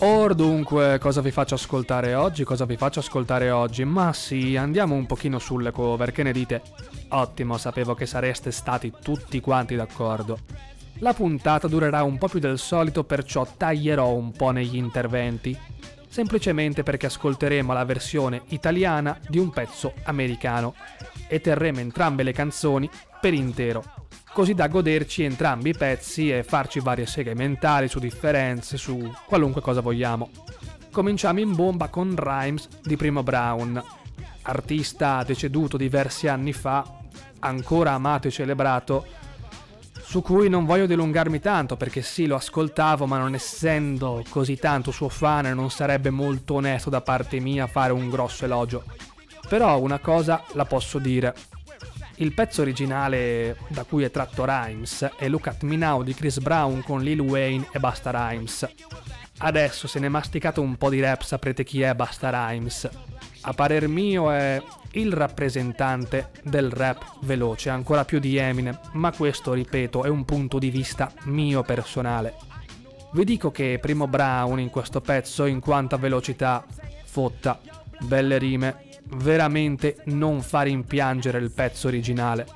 Or dunque, cosa vi faccio ascoltare oggi? Cosa vi faccio ascoltare oggi? Ma sì, andiamo un pochino sulle cover, che ne dite? Ottimo, sapevo che sareste stati tutti quanti d'accordo. La puntata durerà un po' più del solito, perciò taglierò un po' negli interventi. Semplicemente perché ascolteremo la versione italiana di un pezzo americano e terremo entrambe le canzoni per intero così da goderci entrambi i pezzi e farci varie seghe mentali su differenze, su qualunque cosa vogliamo. Cominciamo in bomba con Rhymes di Primo Brown, artista deceduto diversi anni fa, ancora amato e celebrato, su cui non voglio dilungarmi tanto perché sì lo ascoltavo ma non essendo così tanto suo fan non sarebbe molto onesto da parte mia fare un grosso elogio. Però una cosa la posso dire, il pezzo originale da cui è tratto Rhymes è Look at Me Now di Chris Brown con Lil Wayne e Basta Rhymes. Adesso se ne masticate un po' di rap saprete chi è Basta Rhymes. A parer mio è il rappresentante del rap veloce, ancora più di Eminem, ma questo, ripeto, è un punto di vista mio personale. Vi dico che Primo Brown in questo pezzo, in quanto a velocità, fotta, belle rime, veramente non fa rimpiangere il pezzo originale.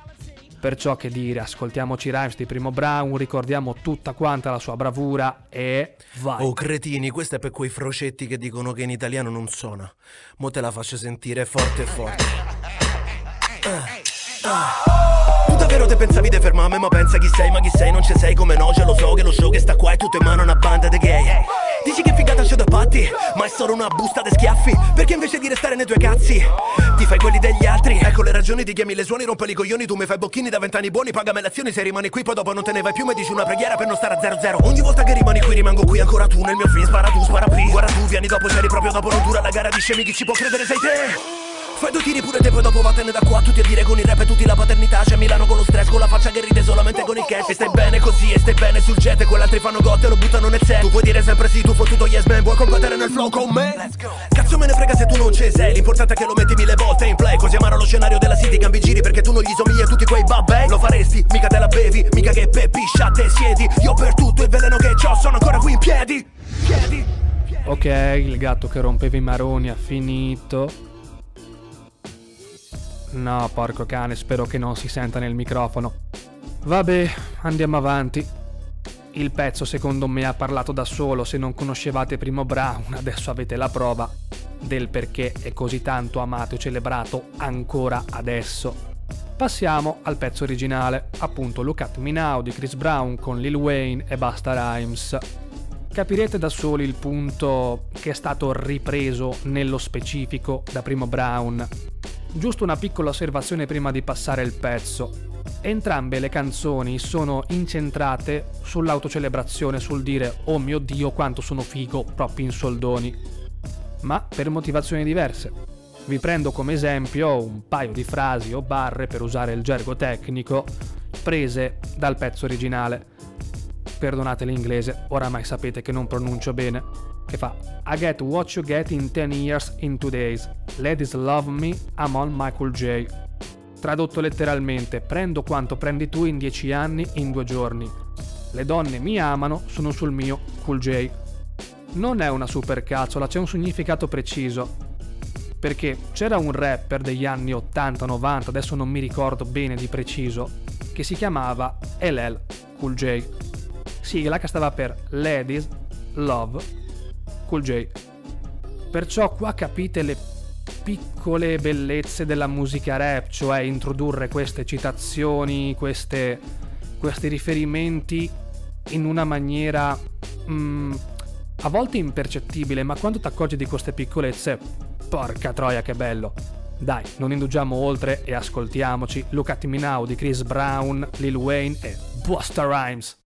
Perciò che dire, ascoltiamoci Rhymes di Primo Brown, ricordiamo tutta quanta la sua bravura e vai. Oh cretini, questo è per quei frocetti che dicono che in italiano non suona. Mo te la faccio sentire forte forte. Uh, uh. Tu davvero te pensavi di fermarmi, ma pensa chi sei, ma chi sei, non ci sei come no, ce lo so che lo show che sta qua è tutto in mano a una banda di gay. Dici che figata c'ho da patti, ma è solo una busta de schiaffi. Perché invece di restare nei tuoi cazzi Ti fai quelli degli altri. Ecco le ragioni, ti chiami le suoni, rompe i coglioni Tu mi fai bocchini da vent'anni buoni, pagami le azioni Se rimani qui poi dopo non te ne vai più Mi dici una preghiera per non stare a 0-0 Ogni volta che rimani qui rimango qui ancora tu Nel mio film spara tu, spara P Guarda tu, vieni dopo, c'eri proprio dopo Non dura la gara di scemi, chi ci può credere sei te Fai due tiri pure te poi dopo vattene da qua. Tutti a dire con i rap e tutti la paternità. C'è Milano con lo stress, con la faccia che ride solamente con il cash. E stai bene così e stai bene sul jet. E quell'altri fanno gotte e lo buttano nel set. Tu puoi dire sempre sì, tu fottuto yes man. Vuoi combattere nel flow con me? Let's go. Cazzo me ne frega se tu non ci sei. L'importante è che lo metti mille volte in play. Così amaro lo scenario della city Cambi giri perché tu non gli somigli a tutti quei babbe. Lo faresti, mica te la bevi Mica che peppiscia te siedi. Io per tutto il veleno che ho sono ancora qui in piedi. Piedi Ok, il gatto che rompeva i maroni ha finito No, porco cane, spero che non si senta nel microfono. Vabbè, andiamo avanti. Il pezzo secondo me ha parlato da solo, se non conoscevate Primo Brown, adesso avete la prova del perché è così tanto amato e celebrato ancora adesso. Passiamo al pezzo originale, appunto Look at Me Now di Chris Brown con Lil Wayne e Basta Rhymes. Capirete da soli il punto che è stato ripreso nello specifico da Primo Brown Giusto una piccola osservazione prima di passare il pezzo. Entrambe le canzoni sono incentrate sull'autocelebrazione, sul dire oh mio dio quanto sono figo proprio in soldoni, ma per motivazioni diverse. Vi prendo come esempio un paio di frasi o barre per usare il gergo tecnico prese dal pezzo originale. Perdonate l'inglese, oramai sapete che non pronuncio bene che fa I get what you get in 10 years in 2 days. Ladies love me, I'm on Michael J. Tradotto letteralmente, prendo quanto prendi tu in 10 anni in 2 giorni. Le donne mi amano, sono sul mio Cool J. Non è una supercazzola, c'è un significato preciso. Perché c'era un rapper degli anni 80-90, adesso non mi ricordo bene di preciso, che si chiamava LL Cool J. Sigla che stava per Ladies Love Cool J. Perciò qua capite le piccole bellezze della musica rap, cioè introdurre queste citazioni, queste, questi riferimenti in una maniera mm, a volte impercettibile, ma quando ti accorgi di queste piccolezze, porca troia che bello. Dai, non indugiamo oltre e ascoltiamoci Look at Me Now di Chris Brown, Lil Wayne e Busta Rhymes.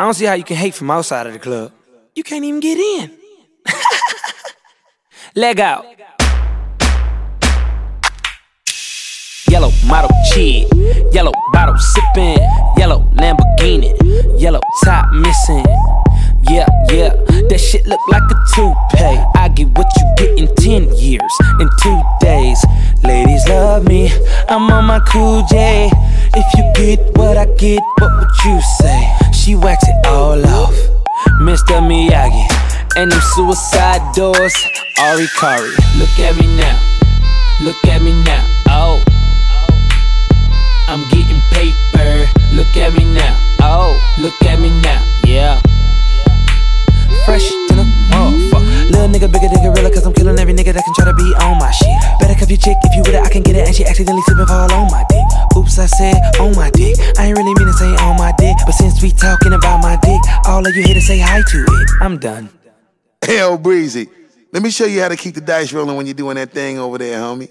I don't see how you can hate from outside of the club. You can't even get in. Leg out. Yellow model cheat, yellow bottle sipping, yellow Lamborghini, yellow top missing. Yeah, yeah, that shit look like a toupee. I get what you get in 10 years, in two days. Ladies love me, I'm on my cool J. If you get what I get, what would you say? She wax it all off. Mr. Miyagi, and them suicide doors, Ari Kari. Look at me now, look at me now, oh. I'm getting paper, look at me now, oh. Look at me now, yeah. Fresh nigga bigger than gorilla, cause I'm killing every nigga that can try to be on my shit. Better cuff your chick if you with it, I can get it, and she accidentally slipping fall on my dick. Oops, I said on my dick. I ain't really mean to say on my dick, but since we talking about my dick, all of you here to say hi to it. I'm done. Hell, Breezy. Let me show you how to keep the dice rolling when you're doing that thing over there, homie.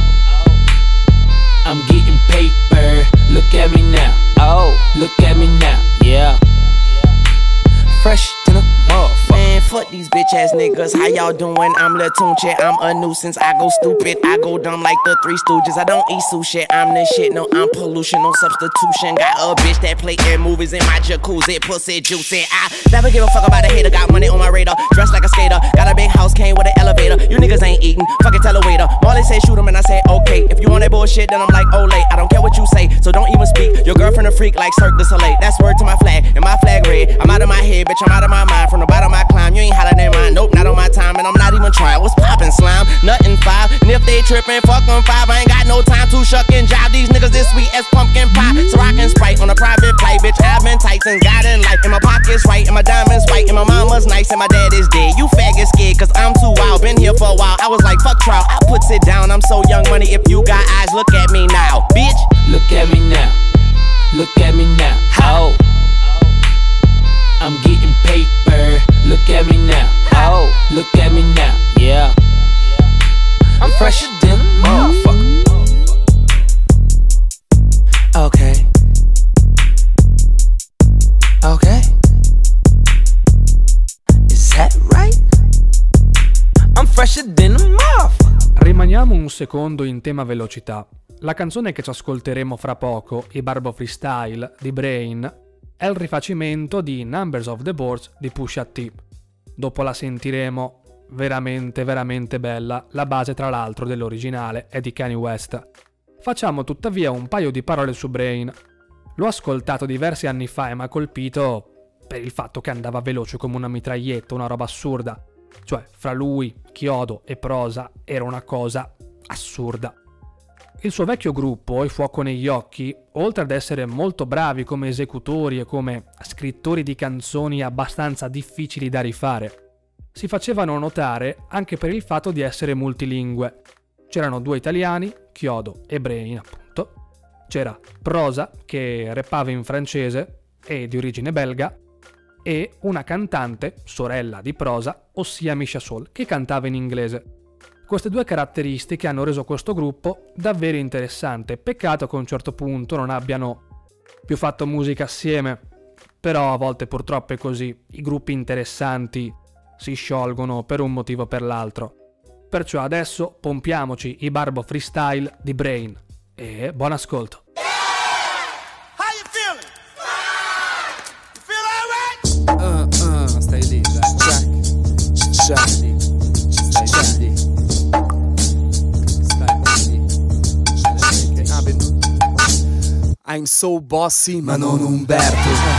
I'm getting paper, look at me now, oh. Look at me now, yeah. Fresh to the motherfucker. Man, fuck these bitch ass niggas. How y'all doing? I'm Latunche. I'm a nuisance. I go stupid. I go dumb like the Three Stooges. I don't eat sushi. I'm the shit. No, I'm pollution. No substitution. Got a bitch that play in movies in my jacuzzi. Pussy juicy. I never give a fuck about a hater. Got money on my radar. Dressed like a skater. Got a big house. Came with an elevator. You niggas ain't eating. Fucking tell a waiter. Marley say shoot him and I say okay. If you want that bullshit, then I'm like, oh late. I don't care what you say. So don't even speak. Your girlfriend a freak like Cirque du Soleil. That's word to my flag. And my flag red. I'm out of my head, bitch. I'm out of my mind. From the bottom I climb. You ain't hotter than mine. Nope, not on my time. And I'm not even trying. What's poppin' slime? Nothing five. And if they trippin', fuck them five. I ain't got no time to shuck and jive. These niggas this sweet as pumpkin pie. So can sprite on a private flight, bitch. I've been tight since God in life. And my pockets right, and my diamonds white, and my mama's nice, and my dad is dead. You faggot scared, cause I'm too wild. Been here for a while. I was like, fuck trial. I puts it down. I'm so young money. If you got eyes, look at me now, bitch. Look at me now. Look at me now. Oh. I'm getting paper. Look at me now. Oh. Look at me now. Yeah. I'm fresher than a motherfucker. Okay. Okay. Is that right? I'm fresher than a motherfucker. Rimaniamo un secondo in tema velocità. La canzone che ci ascolteremo fra poco, I Barbo Freestyle di Brain, è il rifacimento di Numbers of the Boards di Pusha T. Dopo la sentiremo veramente veramente bella, la base tra l'altro dell'originale è di Kanye West. Facciamo tuttavia un paio di parole su Brain. L'ho ascoltato diversi anni fa e mi ha colpito per il fatto che andava veloce come una mitraglietta, una roba assurda. Cioè, fra lui, Chiodo e Prosa era una cosa assurda. Il suo vecchio gruppo, I Fuoco negli Occhi, oltre ad essere molto bravi come esecutori e come scrittori di canzoni abbastanza difficili da rifare, si facevano notare anche per il fatto di essere multilingue. C'erano due italiani, Chiodo e Brain appunto, c'era Prosa che rappava in francese e di origine belga, e una cantante, sorella di Prosa, ossia Misha Soul, che cantava in inglese. Queste due caratteristiche hanno reso questo gruppo davvero interessante. Peccato che a un certo punto non abbiano più fatto musica assieme, però a volte purtroppo è così. I gruppi interessanti si sciolgono per un motivo o per l'altro. Perciò adesso pompiamoci i Barbo Freestyle di Brain. E buon ascolto. How I'm so bossy ma non Umberto.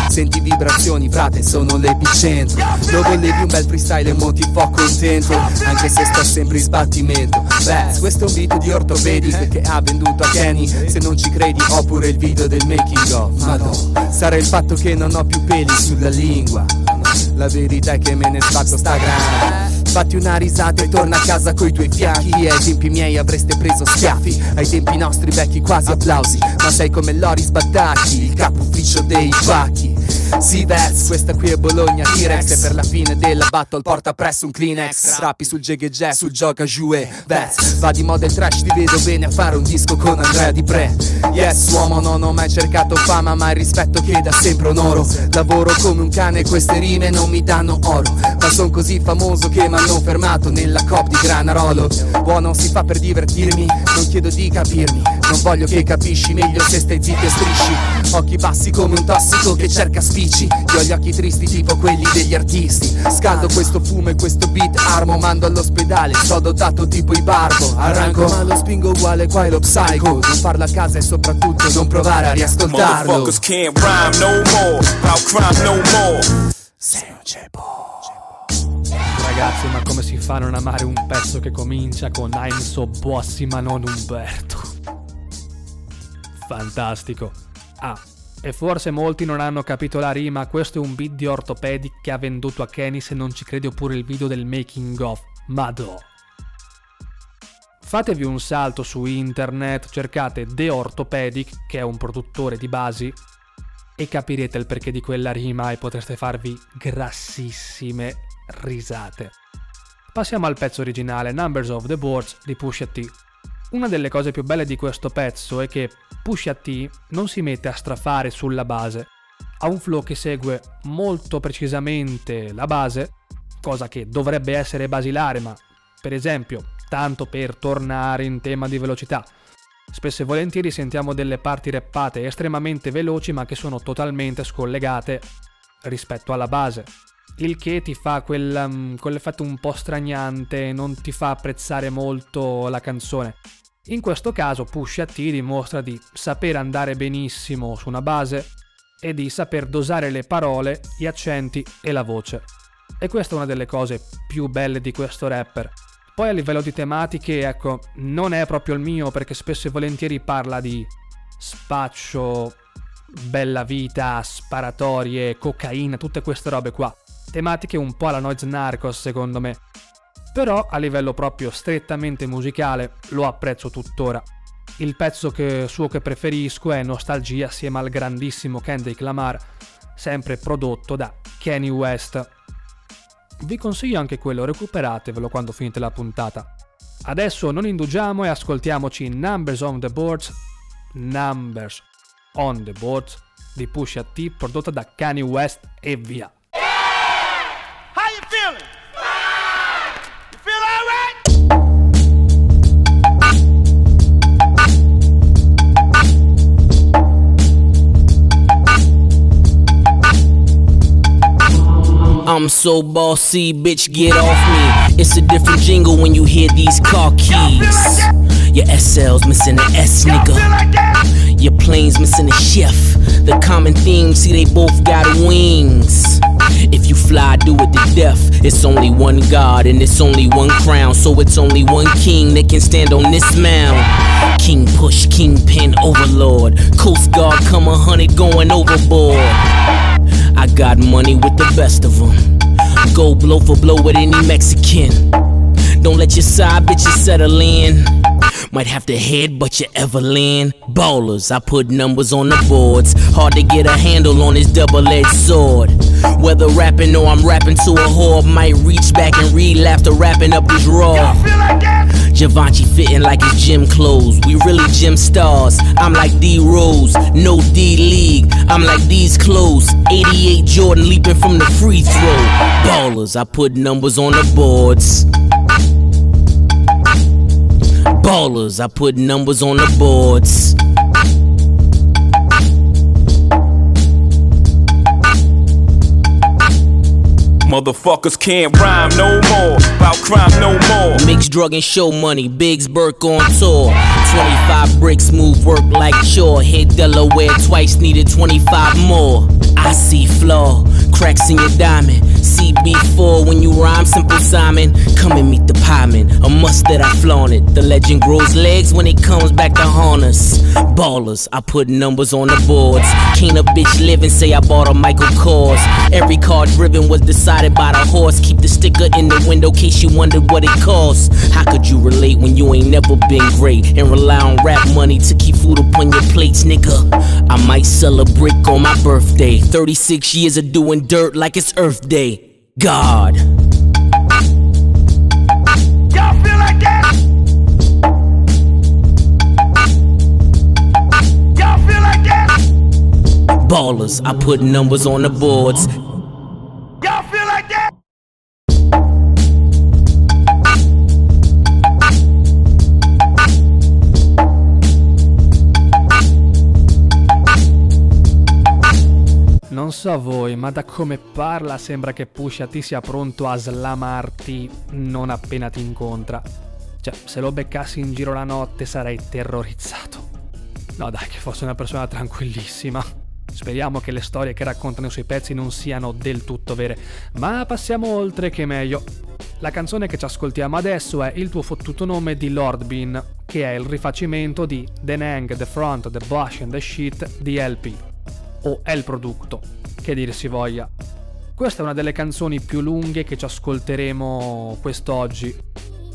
Senti vibrazioni frate sono l'epicentro. Dove levi un bel freestyle e mo ti fo contento. Anche se sto sempre in sbattimento. Beh, questo è un beat di ortopedic Che ha venduto a Kenny. Se non ci credi ho pure il video del making of. Madonna Sarà il fatto che non ho più peli sulla lingua. La verità è che me ne sbatto sta grande. Fatti una risata e torna a casa coi tuoi fianchi Ai tempi miei avreste preso schiaffi. Ai tempi nostri vecchi quasi applausi. Ma sei come Loris Battacchi Il capo ufficio dei bacchi Si Vez, questa qui è Bologna T-Rex. E per la fine della battle porta presso un Kleenex. Rappi sul Jegge sul gioca giù Vez Va di moda il trash, ti vedo bene a fare un disco con Andrea Di Pre. Yes, uomo, non ho mai cercato fama Ma il rispetto che da sempre onoro. Lavoro come un cane, queste rime non mi danno oro. Ma son così famoso che mi hanno fermato nella cop di Granarolo. Buono si fa per divertirmi, non chiedo di capirmi Non voglio che capisci, meglio se stai zitto e strisci. Occhi bassi come un tossico che cerca spicci. Io ho gli occhi tristi tipo quelli degli artisti. Scaldo questo fumo e questo beat armo Mando all'ospedale, sto dotato tipo i barbo. Arranco ma lo spingo uguale qua e lo psycho. Non farlo a casa e soprattutto non provare a riascoltarlo. Motherfuckers can't rhyme no more, about crime no more. Sei un ceppo Ragazzi, ma come si fa a non amare un pezzo che comincia con I'm so bossy ma non Umberto? Fantastico. Ah, e forse molti non hanno capito la rima, questo è un beat di Orthopedic che ha venduto a Kenny se non ci credi oppure il video del making of. Madò. Fatevi un salto su internet, cercate The Orthopedic, che è un produttore di basi, e capirete il perché di quella rima e potreste farvi grassissime risate. Passiamo al pezzo originale Numbers of the Boards di Pusha T. Una delle cose più belle di questo pezzo è che Pusha T non si mette a strafare sulla base, ha un flow che segue molto precisamente la base, cosa che dovrebbe essere basilare, ma per esempio, tanto per tornare in tema di velocità, spesso e volentieri sentiamo delle parti rappate estremamente veloci ma che sono totalmente scollegate rispetto alla base. Il che ti fa quel, um, quell'effetto un po' straniante, non ti fa apprezzare molto la canzone. In questo caso Pusha T dimostra di saper andare benissimo su una base e di saper dosare le parole, gli accenti e la voce. E questa è una delle cose più belle di questo rapper. Poi a livello di tematiche, ecco, non è proprio il mio perché spesso e volentieri parla di spaccio, bella vita, sparatorie, cocaina, tutte queste robe qua tematiche un po' alla Noise Narcos secondo me. Però a livello proprio strettamente musicale lo apprezzo tuttora. Il pezzo che, suo che preferisco è Nostalgia assieme al grandissimo Kendrick Lamar, sempre prodotto da Kanye West. Vi consiglio anche quello, recuperatevelo quando finite la puntata. Adesso non indugiamo e ascoltiamoci Numbers on the Boards, Numbers on the Boards di Pusha T prodotta da Kanye West e via. I'm so bossy, bitch, get off me. It's a different jingle when you hear these car keys. Your SL's missing an S, nigga. Your plane's missing a chef. The common theme, see, they both got wings. If you fly, do it to death. It's only one God and it's only one crown. So it's only one king that can stand on this mound. King push, kingpin, overlord. Coast Guard come a hundred going overboard. I got money with the best of them. Go blow for blow with any Mexican. Don't let your side bitches settle in. Might have to head, but you ever land. Ballers, I put numbers on the boards. Hard to get a handle on this double edged sword. Whether rapping or I'm rapping to a whore, might reach back and read after wrapping up his raw. Givenchy fitting like his gym clothes. We really gym stars. I'm like D Rose, no D League. I'm like these clothes. 88 Jordan leaping from the free throw. Ballers, I put numbers on the boards. Ballers, I put numbers on the boards. Motherfuckers can't rhyme no more, about crime no more. Mix drug and show money, Biggs Burke on tour. 25 bricks move work like chore. Hit Delaware twice, needed 25 more. I see flaw, cracks in your diamond CB4 when you rhyme, Simple Simon. Come and meet the pieman, a must that I flaunted. The legend grows legs when it comes back to haunt us. Ballers, I put numbers on the boards. Can't a bitch live and say I bought a Michael Kors. Every car driven was decided by the horse. Keep the sticker in the window, case you wondered what it costs. How could you relate when you ain't never been great and on rap money to keep food upon your plates, nigga? I might sell a brick on my birthday. 36 years of doing dirt like it's Earth Day. God. Y'all feel like that? Y'all feel like that? Ballers, I put numbers on the boards. Non so voi, ma da come parla sembra che Pusha T sia pronto a slamarti non appena ti incontra. Cioè, se lo beccassi in giro la notte sarei terrorizzato. No dai, che fosse una persona tranquillissima. Speriamo che le storie che raccontano i suoi pezzi non siano del tutto vere, ma passiamo oltre che meglio. La canzone che ci ascoltiamo adesso è Il tuo fottuto nome di Lord Bean, che è il rifacimento di The Nang, The Front, The Bush and The Shit di LP, o El Producto, che dir si voglia. Questa è una delle canzoni più lunghe che ci ascolteremo quest'oggi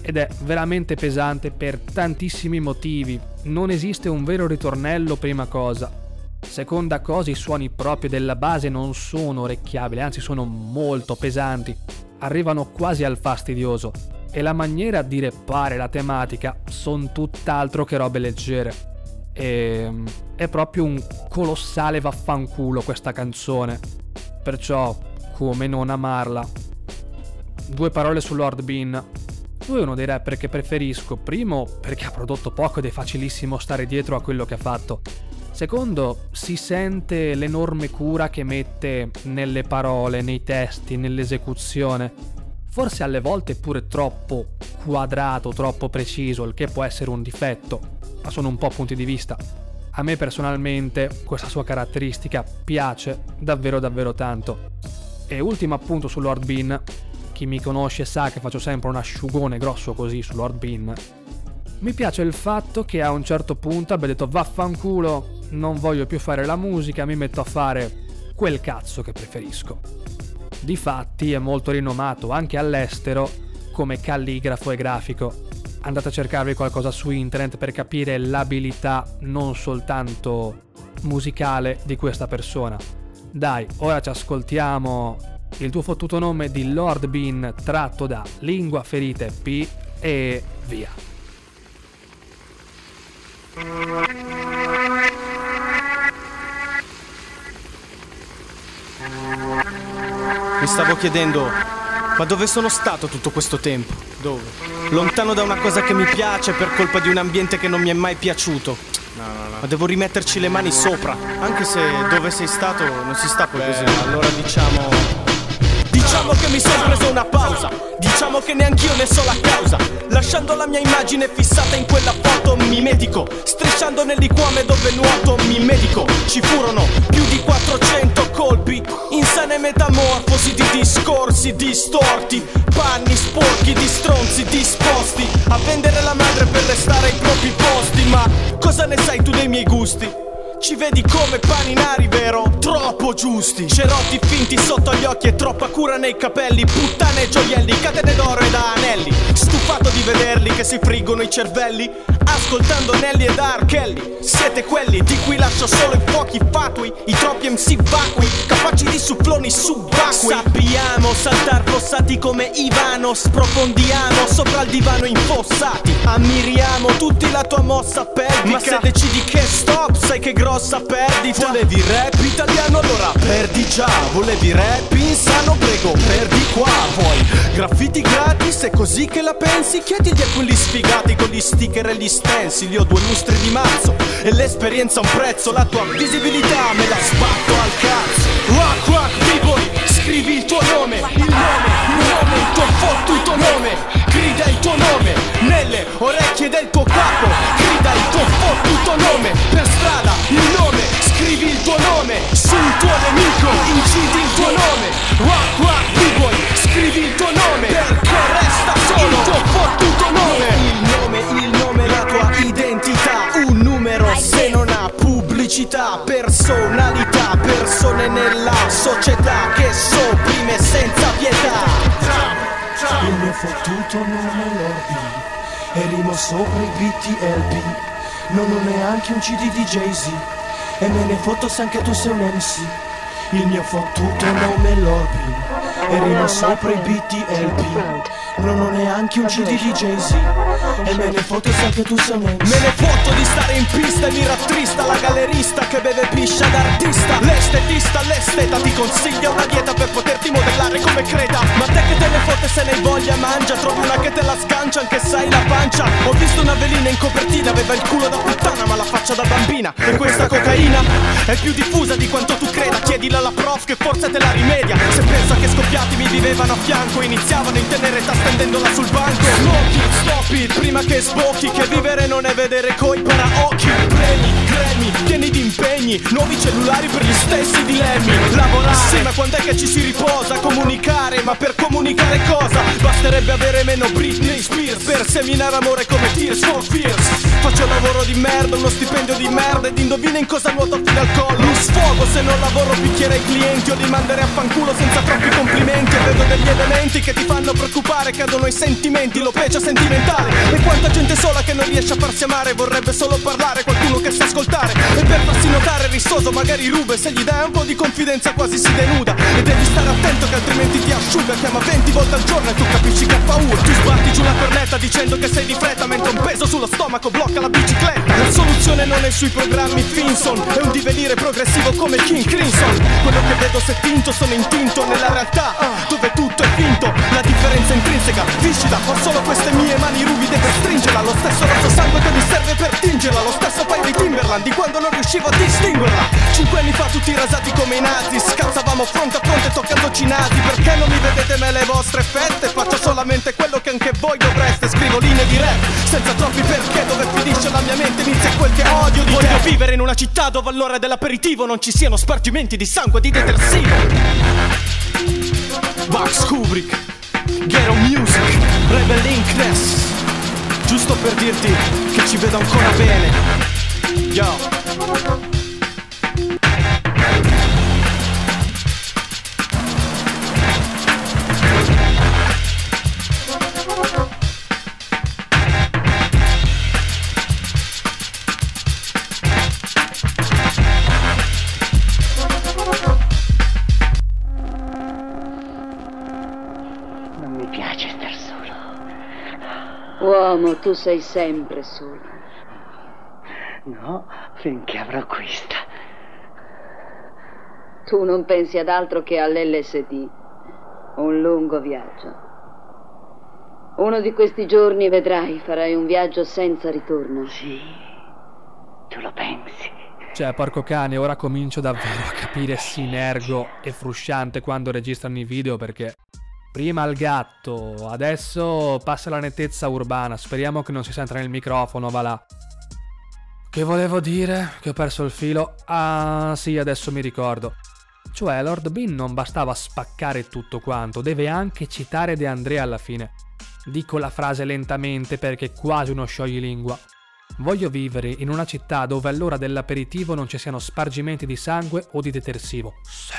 ed è veramente pesante per tantissimi motivi. Non esiste un vero ritornello prima cosa. Seconda cosa, i suoni proprio della base non sono orecchiabili, anzi sono molto pesanti, arrivano quasi al fastidioso e la maniera di reppare la tematica sono tutt'altro che robe leggere. E è proprio un colossale vaffanculo questa canzone. Perciò, come non amarla? Due parole su Lord Bean. Lui è uno dei rapper che preferisco, primo perché ha prodotto poco ed è facilissimo stare dietro a quello che ha fatto. Secondo, si sente l'enorme cura che mette nelle parole, nei testi, nell'esecuzione. Forse alle volte pure troppo quadrato, troppo preciso, il che può essere un difetto, ma sono un po' punti di vista. A me personalmente questa sua caratteristica piace davvero davvero tanto. E ultimo appunto su Lord Bean, chi mi conosce sa che faccio sempre un asciugone grosso così su Lord Bean. Mi piace il fatto che a un certo punto abbia detto vaffanculo, non voglio più fare la musica, mi metto a fare quel cazzo che preferisco. Difatti è molto rinomato anche all'estero come calligrafo e grafico. Andate a cercarvi qualcosa su internet per capire l'abilità non soltanto musicale di questa persona. Dai, ora ci ascoltiamo il tuo fottuto nome di Lord Bean tratto da Lingua Ferite P e via. Mi stavo chiedendo, ma dove sono stato tutto questo tempo? Dove? Lontano da una cosa che mi piace per colpa di un ambiente che non mi è mai piaciuto. No, no, no. Ma devo rimetterci le mani sopra. Anche se dove sei stato non si sta poi Beh, così. allora diciamo. Diciamo che mi sono preso una pausa. Diciamo che neanch'io ne so la causa. Lasciando la mia immagine fissata in quella foto, mi medico. Strisciando nel liquame dove nuoto, mi medico. Ci furono più di 400 colpi. Insane metamorfosi di discorsi distorti. Panni sporchi di stronzi disposti a vendere la madre per restare ai propri posti. Ma cosa ne sai tu dei miei gusti? Ci vedi come paninari, vero? Troppo giusti. Cerotti finti sotto gli occhi e troppa cura nei capelli. Puttane e gioielli, catene d'oro ed anelli. Stufato di vederli che si friggono i cervelli Ascoltando Nelly ed. Kelly. Siete quelli di cui lascio solo i fuochi fatui I troppi MC vacui Capaci di suffloni subacquei Sappiamo saltar fossati come Ivano Sprofondiamo sopra il divano infossati. Ammiriamo tutti la tua mossa pelvica Ma se decidi che stop sai che grossa perdita. Volevi rap italiano allora perdi già. Volevi rap insano prego perdi qua. Poi graffiti gratis? È così che la pensi? Chiedigli a quelli sfigati con gli sticker e gli stencil Io due lustri di mazzo E l'esperienza ha un prezzo La tua visibilità me la sbatto al cazzo Rock rock people Scrivi il tuo nome Il nome, il nome, il tuo fottuto nome Grida il tuo nome Nelle orecchie del tuo capo Grida il tuo fottuto nome Per strada il nome Scrivi il tuo nome Sul tuo nemico Incidi il tuo nome Rock rock people Scrivi il tuo nome Perché resta solo Il tuo fottuto nome Il nome, il nome Capacità, personalità, persone nella società che sopprime senza pietà. Il mio fottuto nome è l'RB, è rimosso sopra i BTLB, non ho neanche un CD di Jay-Z, e me ne foto se anche tu sei un MC. Il mio fottuto nome è l'RB, è rimosso sopra i BTLB non ho neanche un CD di Jay-Z. E me ne foto se anche tu sei MC Me ne foto di stare in pista e mi rattrista La gallerista che beve piscia d'artista. L'estetista, l'esteta ti consiglia una dieta per poterti modellare come creta. Ma te che te ne fotte se ne hai voglia mangia Trovi una che te la sgancia anche se hai la pancia. Ho visto una velina in copertina Aveva il culo da puttana ma la faccia da bambina. E questa cocaina è più diffusa di quanto tu creda. Chiedila alla prof che forse te la rimedia. Se pensa che scoppiati mi vivevano a fianco Iniziavano in tenere tasta stendendola sul banco it, stop it, prima che sbocchi Che vivere non è vedere coi paraocchi. Premi, premi, pieni di impegni Nuovi cellulari per gli stessi dilemmi. Lavorare, sì ma quando è che ci si riposa? Comunicare, ma per comunicare cosa? Basterebbe avere meno Britney Spears. Per seminare amore come Tears for Fears. Faccio lavoro di merda, uno stipendio di merda Ed indovina in cosa nuoto fino al collo. Mi sfogo se non lavoro picchiere ai clienti O li manderei a fanculo senza troppi complimenti. E vedo degli elementi che ti fanno preoccupare cadono i sentimenti, lo peggio sentimentale. E quanta gente sola che non riesce a farsi amare Vorrebbe solo parlare, qualcuno che sa notare ristoso magari ruba. E se gli dai un po' di confidenza quasi si denuda. E devi stare attento che altrimenti ti asciuga. Chiama 20 volte al giorno e tu capisci che ha paura. Tu sbatti giù la cornetta dicendo che sei di fretta Mentre un peso sullo stomaco blocca la bicicletta. La soluzione non è sui programmi Finson È un divenire progressivo come King Crimson. Quello che vedo se tinto sono intinto nella realtà Dove tutto è finto La differenza intrinseca viscida Ho solo queste mie mani ruvide per stringerla. Lo stesso rosso sangue che mi serve per tingerla. Lo stesso paio di Timberland di quando non riuscivo a distinguerla. Cinque anni fa tutti rasati come i nazi Scazzavamo fronte a fronte toccandoci i nasi. Perché non mi vedete me le vostre fette? Faccio solamente quello che anche voi dovreste. Scrivo linee di rap, senza troppi perché Dove finisce la mia mente inizia quel che odio di Voglio te. vivere in una città dove all'ora dell'aperitivo Non ci siano spargimenti di sangue di detersivo. Max Kubrick. Ghetto Music, Rebel Inkness Giusto per dirti che ci vedo ancora bene. Yo Uomo, tu sei sempre solo. No, finché avrò questa. Tu non pensi ad altro che all'LSD. Un lungo viaggio. Uno di questi giorni vedrai, farai un viaggio senza ritorno. Sì, tu lo pensi. Cioè, porco cane, ora comincio davvero a capire Sinergo e Frusciante quando registrano i video perché Prima il gatto, adesso passa la nettezza urbana. Speriamo che non si senta nel microfono, va là. Che volevo dire? Che ho perso il filo. Ah, sì, adesso mi ricordo. Cioè, Lord Bean non bastava spaccare tutto quanto, deve anche citare De Andrea alla fine. Dico la frase lentamente perché è quasi uno scioglilingua. Voglio vivere in una città dove all'ora dell'aperitivo non ci siano spargimenti di sangue o di detersivo. Sì,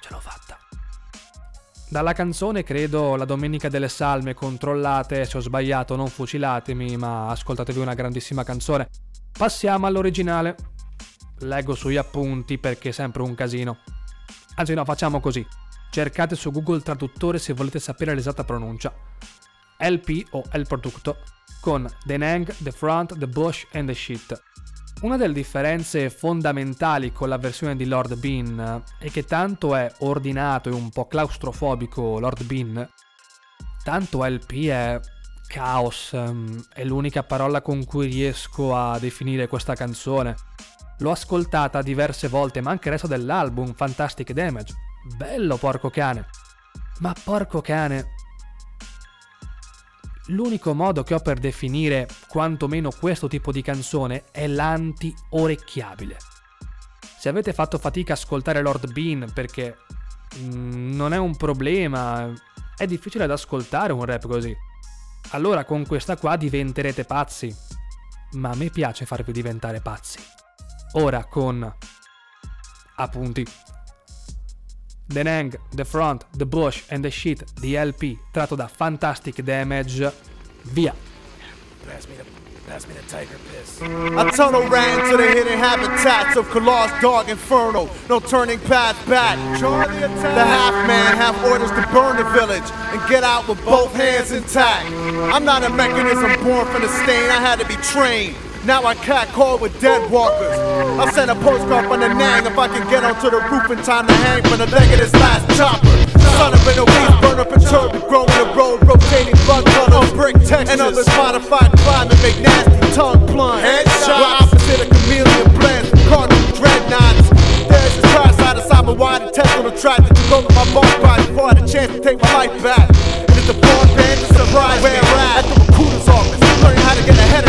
ce l'ho fatta. Dalla canzone credo La Domenica delle Salme, controllate, se ho sbagliato non fucilatemi, ma ascoltatevi una grandissima canzone. Passiamo all'originale. Leggo sugli appunti perché è sempre un casino. Anzi no, facciamo così. Cercate su Google Traduttore se volete sapere l'esatta pronuncia. LP o El Producto con The Nang, The Front, The Bush and The Shit. Una delle differenze fondamentali con la versione di Lord Bean è che tanto è ordinato e un po' claustrofobico Lord Bean, tanto LP è caos, ehm, è l'unica parola con cui riesco a definire questa canzone. L'ho ascoltata diverse volte, ma anche il resto dell'album, Fantastic Damage. Bello, porco cane. Ma porco cane, L'unico modo che ho per definire quantomeno questo tipo di canzone è l'anti-orecchiabile. Se avete fatto fatica a ascoltare Lord Bean perché mm, non è un problema, è difficile da ascoltare un rap così. Allora con questa qua diventerete pazzi. Ma a me piace farvi diventare pazzi. Ora con appunti The Nang, The Front, The Bush and The Shit di LP tratto da Fantastic Damage. Via! Pass me the, pass me the tiger piss. I tunnel ran to the hidden habitats of Kalar's dog inferno. No turning path back. The half man have orders to burn the village and get out with both hands intact. I'm not a mechanism born from the stain. I had to be trained. Now I cat call with dead walkers. I'll send a postcard from the Nang if I can get onto the roof in time to hang from the leg of this last chopper. Son of an obese burner perturbed, growing the road, rotating blood on brick textures. And others modified climate make nasty tongue plunge. Headshots. We're opposite of chameleon blends, cardinal dreadnoughts. There's a parasite inside my wide intestinal tract that took over my bone body before I had a chance to take my life back. And it's a born band to surprise where I at the recruiter's office, learning how to get ahead.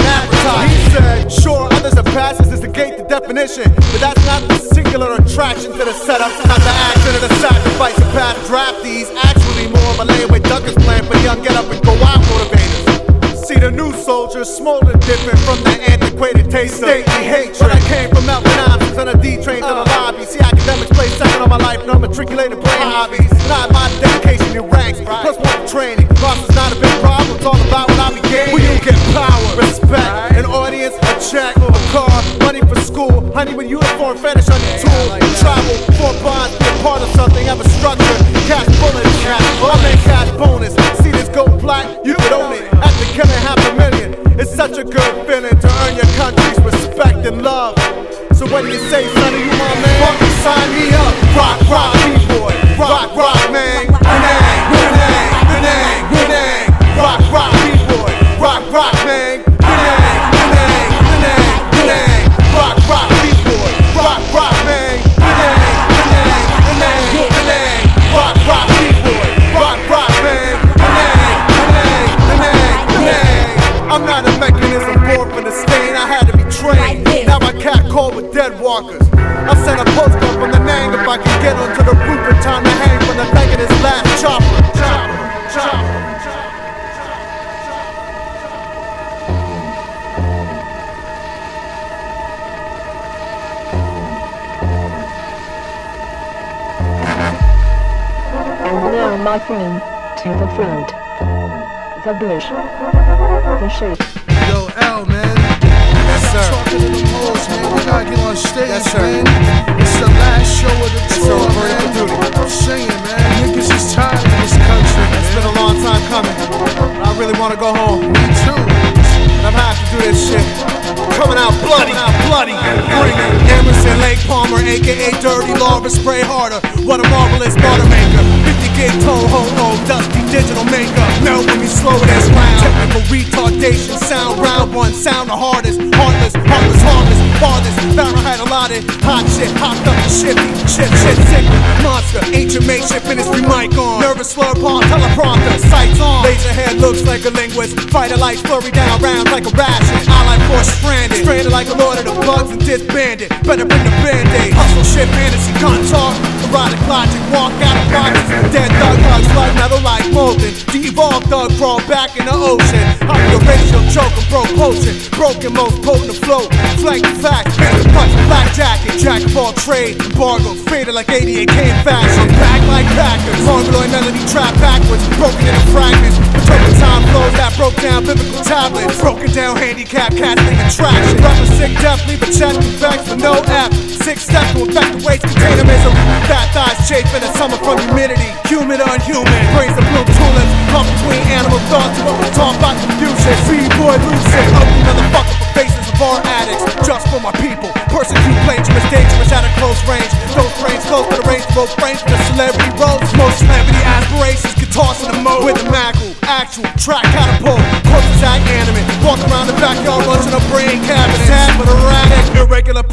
He said, sure, others have passes is the gate to definition, but that's not the singular attraction to the setup, not the action of the sacrifice of past draftees. Actually, more of a layaway duckers plan for young get up and go out motivators. See the new soldiers smolder different from the antiquated taste of stately hatred. But I came from Melvin Options on a D train to the uh. lobby. See academics play second on my life, no matriculated brain uh. hobbies. Not my dedication in ranks, plus more training. Loss is not a big problem, it's all about what I be gaining. When you get power, respect, an audience, a check, a car, money for school, honey with uniform fetish on your tool. Travel, four bonds, be a part of something, have a structure, cash bullets, what do you say, son? You my man? Fucking sign me up. Rock, rock, The bush. The sheep. Yo, L, man. Yes, sir. Talking to the hoes, man. We gotta get on stage, Yes, sir. man. It's the last show of the Yes, sir. tour, We're man. on duty. I'm saying, man. Niggas is tired of this country. It's been a long time coming. I really want to go home. Spray harder. What a marvelous butter maker. 50 gig toe ho ho, dusty digital makeup. Melt when we slow this round. Technical retardation, sound round one, sound the hardest. Heartless, heartless, harmless, farthest. lot of Hot shit, hopped up and shifty. Shit, shit, sick. Monster, ancient makeshift ministry mic on. Nervous slur palm, teleprompter, sights on. Laser head looks like a linguist. Fighter lights flurry down rounds like a ration. Ally force stranded. Stranded like a lord of the bugs and disbanded. Better bring the band-aid. Hustle shit, fantasy, gun talk. Erotic logic, walk out of boxes. Dead thug hugs like metal like molten. De-evolved thug crawl back in the ocean. I'm the racial choke and broke potion. Broken most potent afloat. Flank the facts, fancy punch, black jacket. Jack of all trade, embargoes. Faded like 88K in fashion. Back like Packers. Mongoloid melody trap backwards. Broken into fragments. Interpret time flows that broke down biblical tablets. Broken down handicap casting attraction. Rapper sick deathly, but chest effects for no F. Six steps to infect the waste container misery. Fat thighs chafing the summer from humidity. Humid unhuman. Brains of blue tulips. Caught between animal thoughts talk about confusion. Free boy lucid. Ugly motherfucker for faces of our addicts. Just for my people. Persecute plagiarists, dangerous at a close range. Those brains close to the range, both brains the celebrity roles. Most celebrity aspirations get tossed in the mode. With a mackle, actual track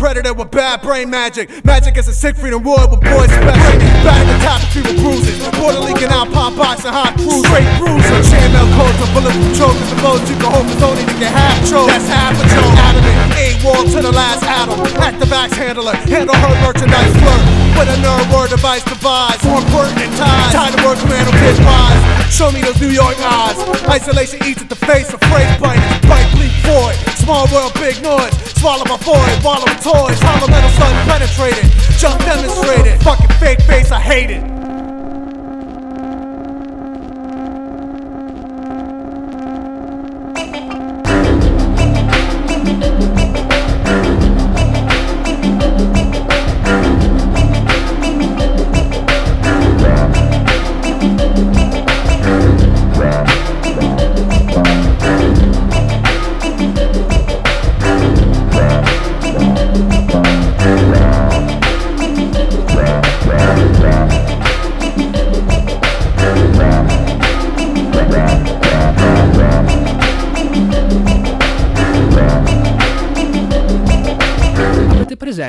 predator with bad brain magic. Magic is a Siegfried and Roy with boys special. Back the tapestry with bruises. Border leaking out, pop box and hot cruise. Straight bruiser. Chainmail codes and bulletproof chokers. The most you can hope is only to get half choked. That's half a joke. Adamant. A wall to the last atom. Active axe handler. Handle her merchandise flirt. With a nerve word device devise. More pertinent ties. Tie the word command on pitch wise. Show me those New York eyes. Isolation eats at the face of phrase biters. Bite bleak void. Small world, big noise. Swallow my void, wallow my toys. Hollow metal sun penetrated. Just demonstrated. Fucking fake face, I hate it.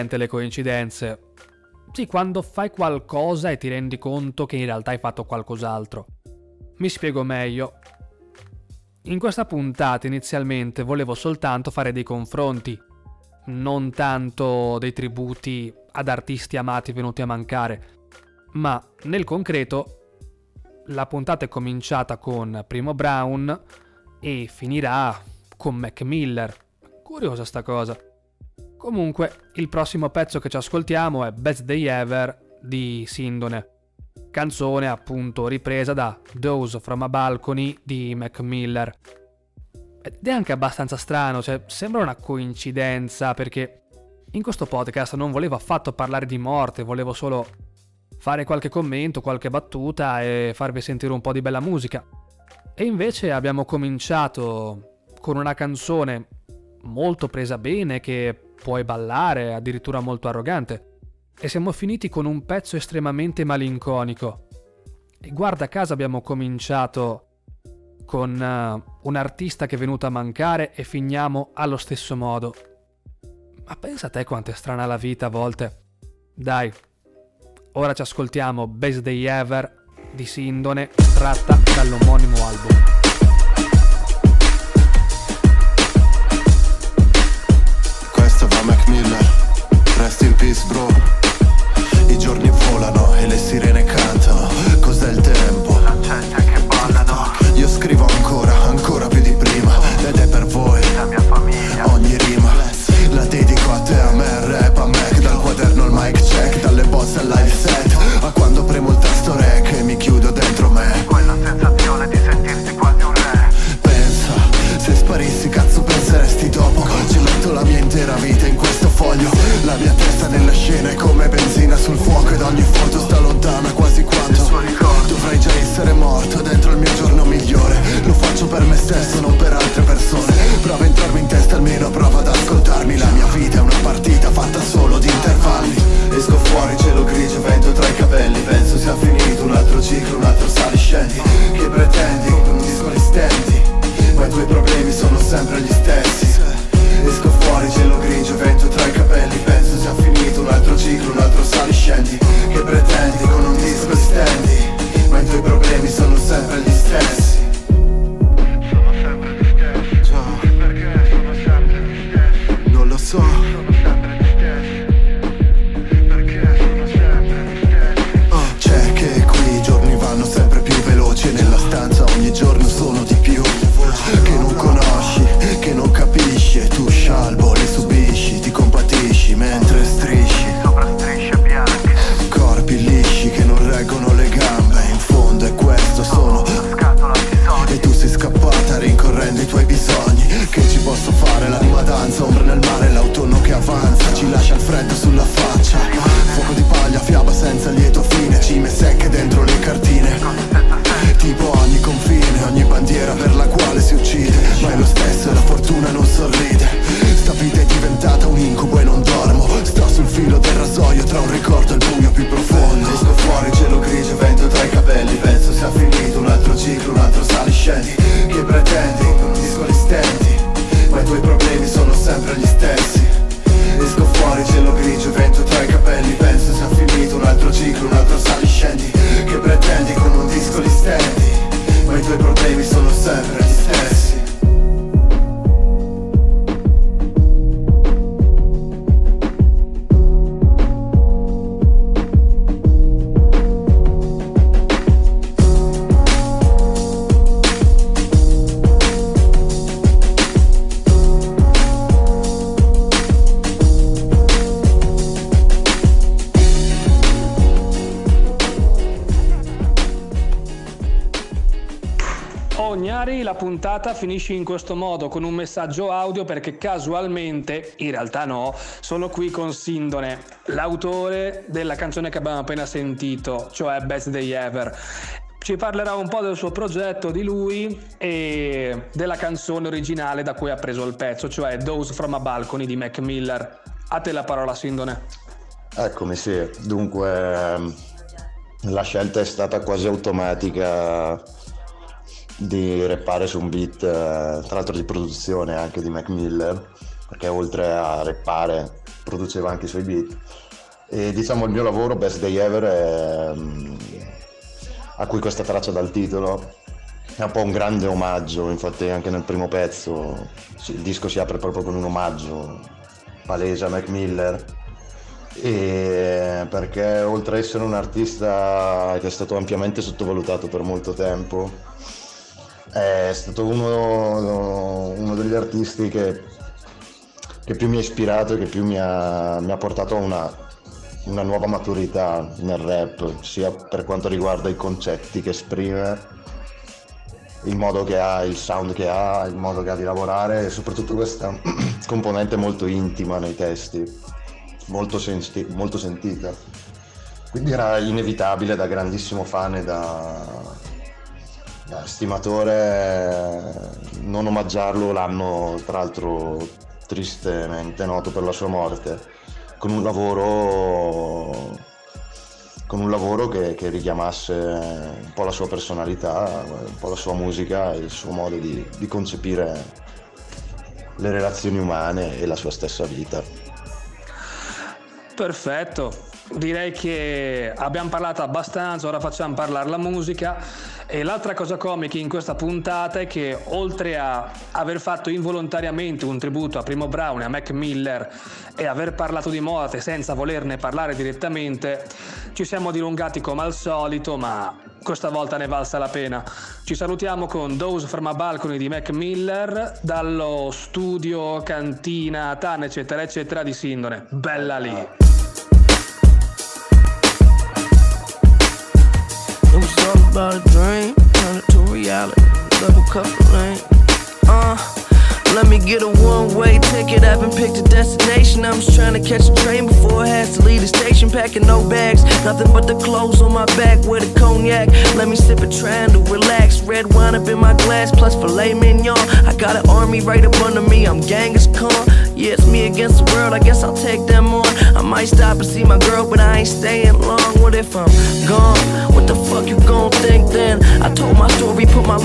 Presente le coincidenze? Sì, quando fai qualcosa e ti rendi conto che in realtà hai fatto qualcos'altro. Mi spiego meglio. In questa puntata inizialmente volevo soltanto fare dei confronti, non tanto dei tributi ad artisti amati venuti a mancare, ma nel concreto la puntata è cominciata con Primo Brown e finirà con Mac Miller. Curiosa sta cosa. Comunque, il prossimo pezzo che ci ascoltiamo è Best Day Ever di Sindone, canzone appunto ripresa da Those from a Balcony di Mac Miller. Ed è anche abbastanza strano, cioè sembra una coincidenza perché in questo podcast non volevo affatto parlare di morte, volevo solo fare qualche commento, qualche battuta e farvi sentire un po' di bella musica. E invece abbiamo cominciato con una canzone molto presa bene che puoi ballare, addirittura molto arrogante. E siamo finiti con un pezzo estremamente malinconico. E guarda caso abbiamo cominciato con uh, un artista che è venuto a mancare e finiamo allo stesso modo. Ma pensa a te quanto è strana la vita a volte. Dai, ora ci ascoltiamo Best Day Ever di Sindone, tratta dall'omonimo album. Rest in peace bro. I giorni volano e le sirene cantano. Cos'è il tempo? La gente che ballano. Io scrivo ancora, ancora più di prima. Ed è per voi, la mia famiglia. Ogni rima. La dedico a te, a me, rap, a Mac. Dal quaderno al mic check, dalle boss al live set La mia testa nella scena è come benzina sul fuoco Ed ogni foto sta lontana quasi quanto Dovrei già essere morto dentro il mio giorno migliore. Lo faccio per me stesso, non per altre persone. Prova a entrarmi in testa almeno, prova ad puntata finisce in questo modo con un messaggio audio perché casualmente, in realtà no, sono qui con Sindone, l'autore della canzone che abbiamo appena sentito, cioè Best Day Ever. Ci parlerà un po' del suo progetto, di lui e della canzone originale da cui ha preso il pezzo, cioè Those from a Balcony di Mac Miller. A te la parola Sindone. Eccomi, sì. Dunque, ehm, la scelta è stata quasi automatica di rappare su un beat, eh, tra l'altro di produzione anche di Mac Miller, perché oltre a rappare produceva anche i suoi beat. E diciamo il mio lavoro, Best Day Ever, è, mm, a cui questa traccia dal titolo, è un po' un grande omaggio, infatti anche nel primo pezzo il disco si apre proprio con un omaggio palese a Mac Miller e perché oltre a essere un artista che è stato ampiamente sottovalutato per molto tempo è stato uno, uno degli artisti che, che, più mi ha ispirato e che più mi ha, mi ha portato a una, una nuova maturità nel rap, sia per quanto riguarda i concetti che esprime, il modo che ha, il sound che ha, il modo che ha di lavorare e soprattutto questa componente molto intima nei testi, molto, senti- molto sentita. Quindi era inevitabile da grandissimo fan e da, stimatore non omaggiarlo l'anno tra l'altro tristemente noto per la sua morte con un lavoro con un lavoro che, che, richiamasse un po' la sua personalità, un po' la sua musica il suo modo di, di concepire le relazioni umane e la sua stessa vita. Perfetto, direi che abbiamo parlato abbastanza, ora facciamo parlare la musica. E l'altra cosa comica in questa puntata è che oltre a aver fatto involontariamente un tributo a Primo Brown e a Mac Miller e aver parlato di morte senza volerne parlare direttamente, ci siamo dilungati come al solito, ma questa volta ne valsa la pena. Ci salutiamo con Those from a Balcony di Mac Miller dallo studio, cantina, tan eccetera eccetera di Sindone. Bella lì! About a dream, turn it to reality. Double cup lane. Uh, let me get a one-way ticket. I've been picked a destination. I'm just trying to catch a train before it has to leave the station. Packing no bags, nothing but the clothes on my back with a cognac. Let me sip it, trying to relax. Red wine up in my glass, plus filet mignon. I got an army right up under me. I'm Genghis Khan. Yeah, it's me against the world. I guess I'll take them on. I might stop and see my girl, but I ain't staying long. What if I'm gone? What the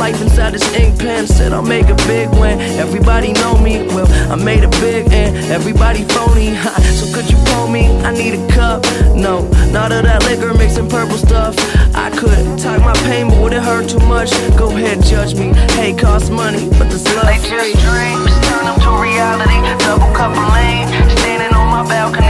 life inside this ink pen. Said I'll make a big win. Everybody know me. Well, I made a big and everybody phony. so could you pull me? I need a cup. No, not of that liquor mixing purple stuff. I could talk my pain, but would it hurt too much? Go ahead, judge me. Hey, cost money, but this love They just dreams, turn them to reality. Double cup of lean, standing on my balcony,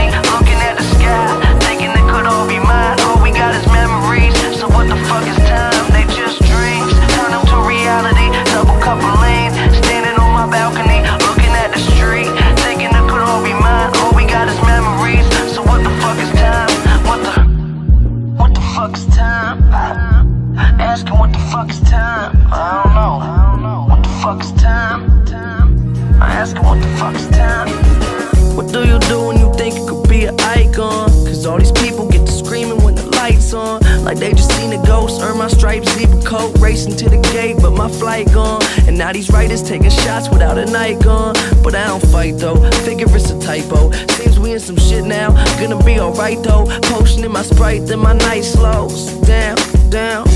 Writers taking shots without a night gone. But I don't fight though, figure it's a typo. Seems we in some shit now, gonna be alright though. Potion in my sprite, then my night slows. Down, down.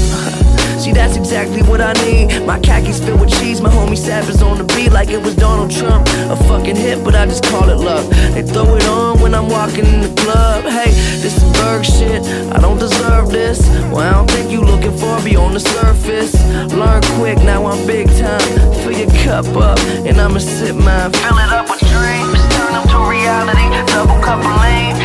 Exactly what I need. My khakis filled with cheese, my homie Sappers on the beat like it was Donald Trump. A fucking hit, but I just call it luck. They throw it on when I'm walking in the club. Hey, this is Berg shit, I don't deserve this. Well, I don't think you looking for me on the surface. Learn quick, now I'm big time. Fill your cup up, and I'ma sip mine. Fill it up with dreams, turn them to reality. Double cup of lean,